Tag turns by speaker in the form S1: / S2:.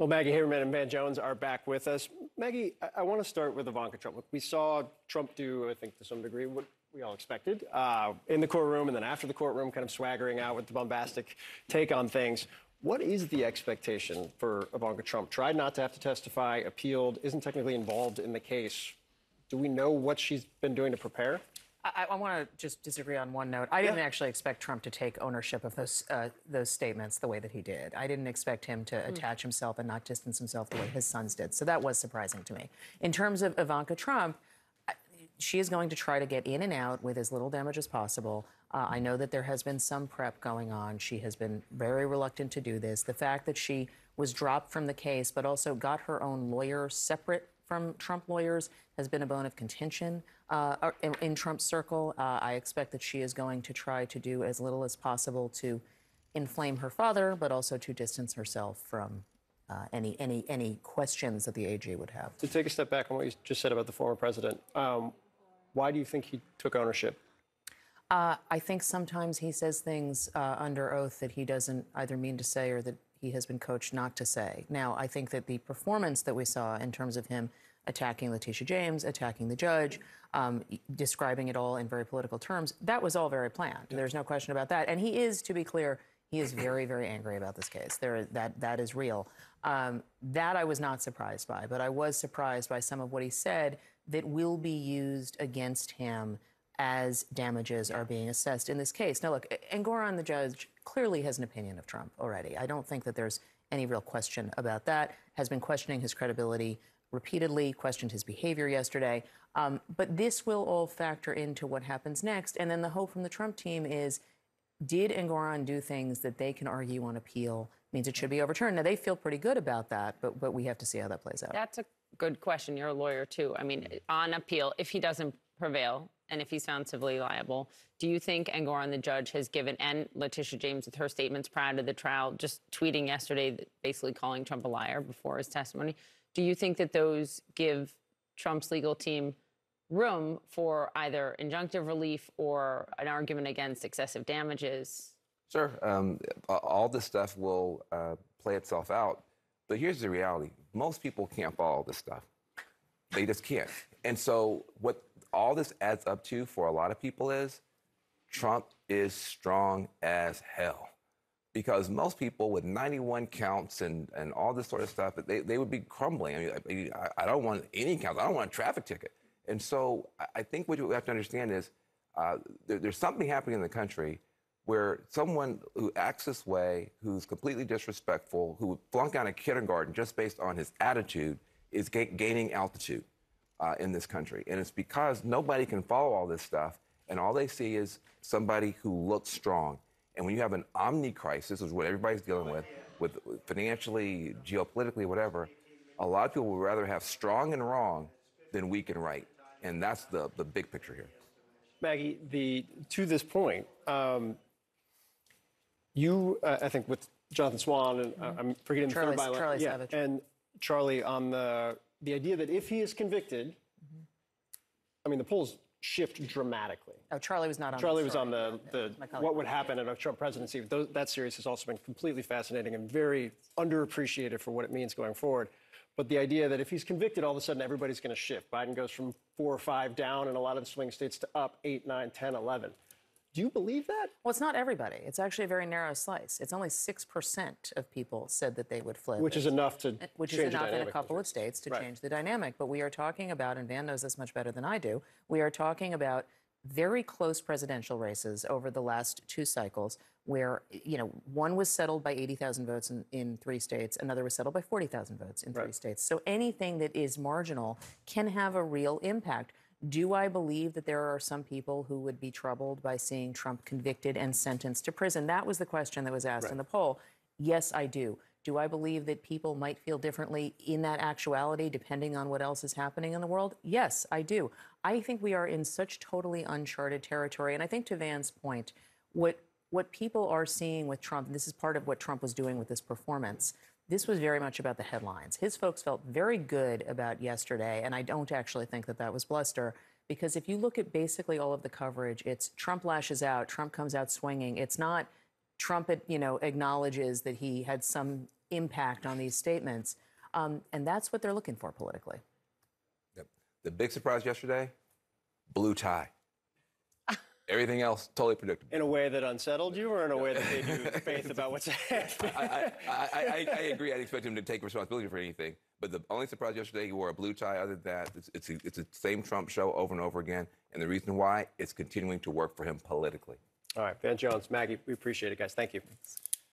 S1: Well, Maggie Haberman and Van Jones are back with us. Maggie, I, I want to start with Ivanka Trump. We saw Trump do, I think, to some degree, what we all expected uh, in the courtroom and then after the courtroom, kind of swaggering out with the bombastic take on things. What is the expectation for Ivanka Trump? Tried not to have to testify, appealed, isn't technically involved in the case. Do we know what she's been doing to prepare?
S2: I, I want to just disagree on one note. I didn't actually expect Trump to take ownership of those uh, those statements the way that he did. I didn't expect him to attach himself and not distance himself the way his sons did. So that was surprising to me. In terms of Ivanka Trump, she is going to try to get in and out with as little damage as possible. Uh, I know that there has been some prep going on. She has been very reluctant to do this. The fact that she was dropped from the case, but also got her own lawyer separate from Trump lawyers has been a bone of contention uh, in, in Trump's circle. Uh, I expect that she is going to try to do as little as possible to inflame her father, but also to distance herself from uh, any any any questions that the AG would have.
S1: To take a step back on what you just said about the former president, um, why do you think he took ownership?
S2: Uh, I think sometimes he says things uh, under oath that he doesn't either mean to say or that he has been coached not to say. Now, I think that the performance that we saw in terms of him attacking Letitia James, attacking the judge, um, describing it all in very political terms, that was all very planned. There's no question about that. And he is, to be clear, he is very, very angry about this case. There, that that is real. Um, that I was not surprised by, but I was surprised by some of what he said that will be used against him as damages are being assessed in this case. Now, look, Engoron, the judge, clearly has an opinion of Trump already. I don't think that there's any real question about that. Has been questioning his credibility repeatedly, questioned his behavior yesterday. Um, but this will all factor into what happens next. And then the hope from the Trump team is did Engoron do things that they can argue on appeal means it should be overturned? Now, they feel pretty good about that, but, but we have to see how that plays out.
S3: That's a good question. You're a lawyer too. I mean, on appeal, if he doesn't prevail and if he's found civilly liable, do you think Engoron, the judge, has given, and Letitia James with her statements prior to the trial, just tweeting yesterday, basically calling Trump a liar before his testimony, do you think that those give Trump's legal team room for either injunctive relief or an argument against excessive damages?
S4: Sure. Um, all this stuff will uh, play itself out. But here's the reality most people can't follow this stuff, they just can't. And so, what all this adds up to for a lot of people is Trump is strong as hell. Because most people with 91 counts and, and all this sort of stuff, they, they would be crumbling. I mean, I, I don't want any counts. I don't want a traffic ticket. And so I- think what you have to understand is uh, there, there's something happening in the country where someone who acts this way, who's completely disrespectful, who would flunk out of kindergarten just based on his attitude, is ga- gaining altitude uh, in this country. And it's because nobody can follow all this stuff, and all they see is somebody who looks strong. And when you have an omni crisis, which is what everybody's dealing with, with with financially, geopolitically, whatever, a lot of people would rather have strong and wrong than weak and right. And that's the, the big picture here.
S1: Maggie, the to this point, um, you, uh, I think, with Jonathan Swan and uh, I'm forgetting the
S2: Charlie-
S1: third bylaw,
S2: Charlie
S1: yeah,
S2: Savage.
S1: and Charlie on the the idea that if he is convicted, mm-hmm. I mean, the polls shift dramatically.
S2: Oh, Charlie was not on.
S1: Charlie
S2: the
S1: was on the, the
S2: colleague.
S1: what would happen in a Trump presidency. Those, that series has also been completely fascinating and very underappreciated for what it means going forward. But the idea that if he's convicted, all of a sudden everybody's going to shift. Biden goes from four or five down in a lot of the swing states to up eight, nine, 10, 11. Do you believe that?
S2: Well, it's not everybody. It's actually a very narrow slice. It's only 6% of people said that they would flip.
S1: Which is enough to
S2: which
S1: change
S2: is
S1: the
S2: enough in a couple of states to
S1: Right.
S2: change the dynamic. But we are talking about, and Van knows this much better than I do, we are talking about very close presidential races over the last two cycles where, you know, one was settled by 80,000 votes in, in three states, another was settled by 40,000 votes in three
S1: Right.
S2: states. So anything that is marginal can have a real impact. Do I believe that there are some people who would be troubled by seeing Trump convicted and sentenced to prison? That was the question that was asked in the poll. Yes, I do. Do I believe that people might feel differently in that actuality depending on what else is happening in the world? Yes, I do. I think we are in such totally uncharted territory. And I think to Van's point, what what people are seeing with Trump, and this is part of what Trump was doing with this performance, this was very much about the headlines. His folks felt very good about yesterday, and I don't actually think that that was bluster. Because if you look at basically all of the coverage, it's Trump lashes out, Trump comes out swinging. It's not Trump, you know, acknowledges that he had some impact on these statements. Um, and that's what they're looking for politically.
S4: The big surprise yesterday, blue tie. Everything else totally predictable.
S1: In a way that unsettled you, or in a way that gave you faith about what's ahead?
S4: I, I, I, I, agree. I didn't expect him to take responsibility for anything. But the only surprise yesterday, he wore a blue tie. Other than that, it's, it's, it's the same Trump show over and over again. And the reason why, it's continuing to work for him politically.
S1: All right, Van Jones, Maggie, we appreciate it, guys. Thank you.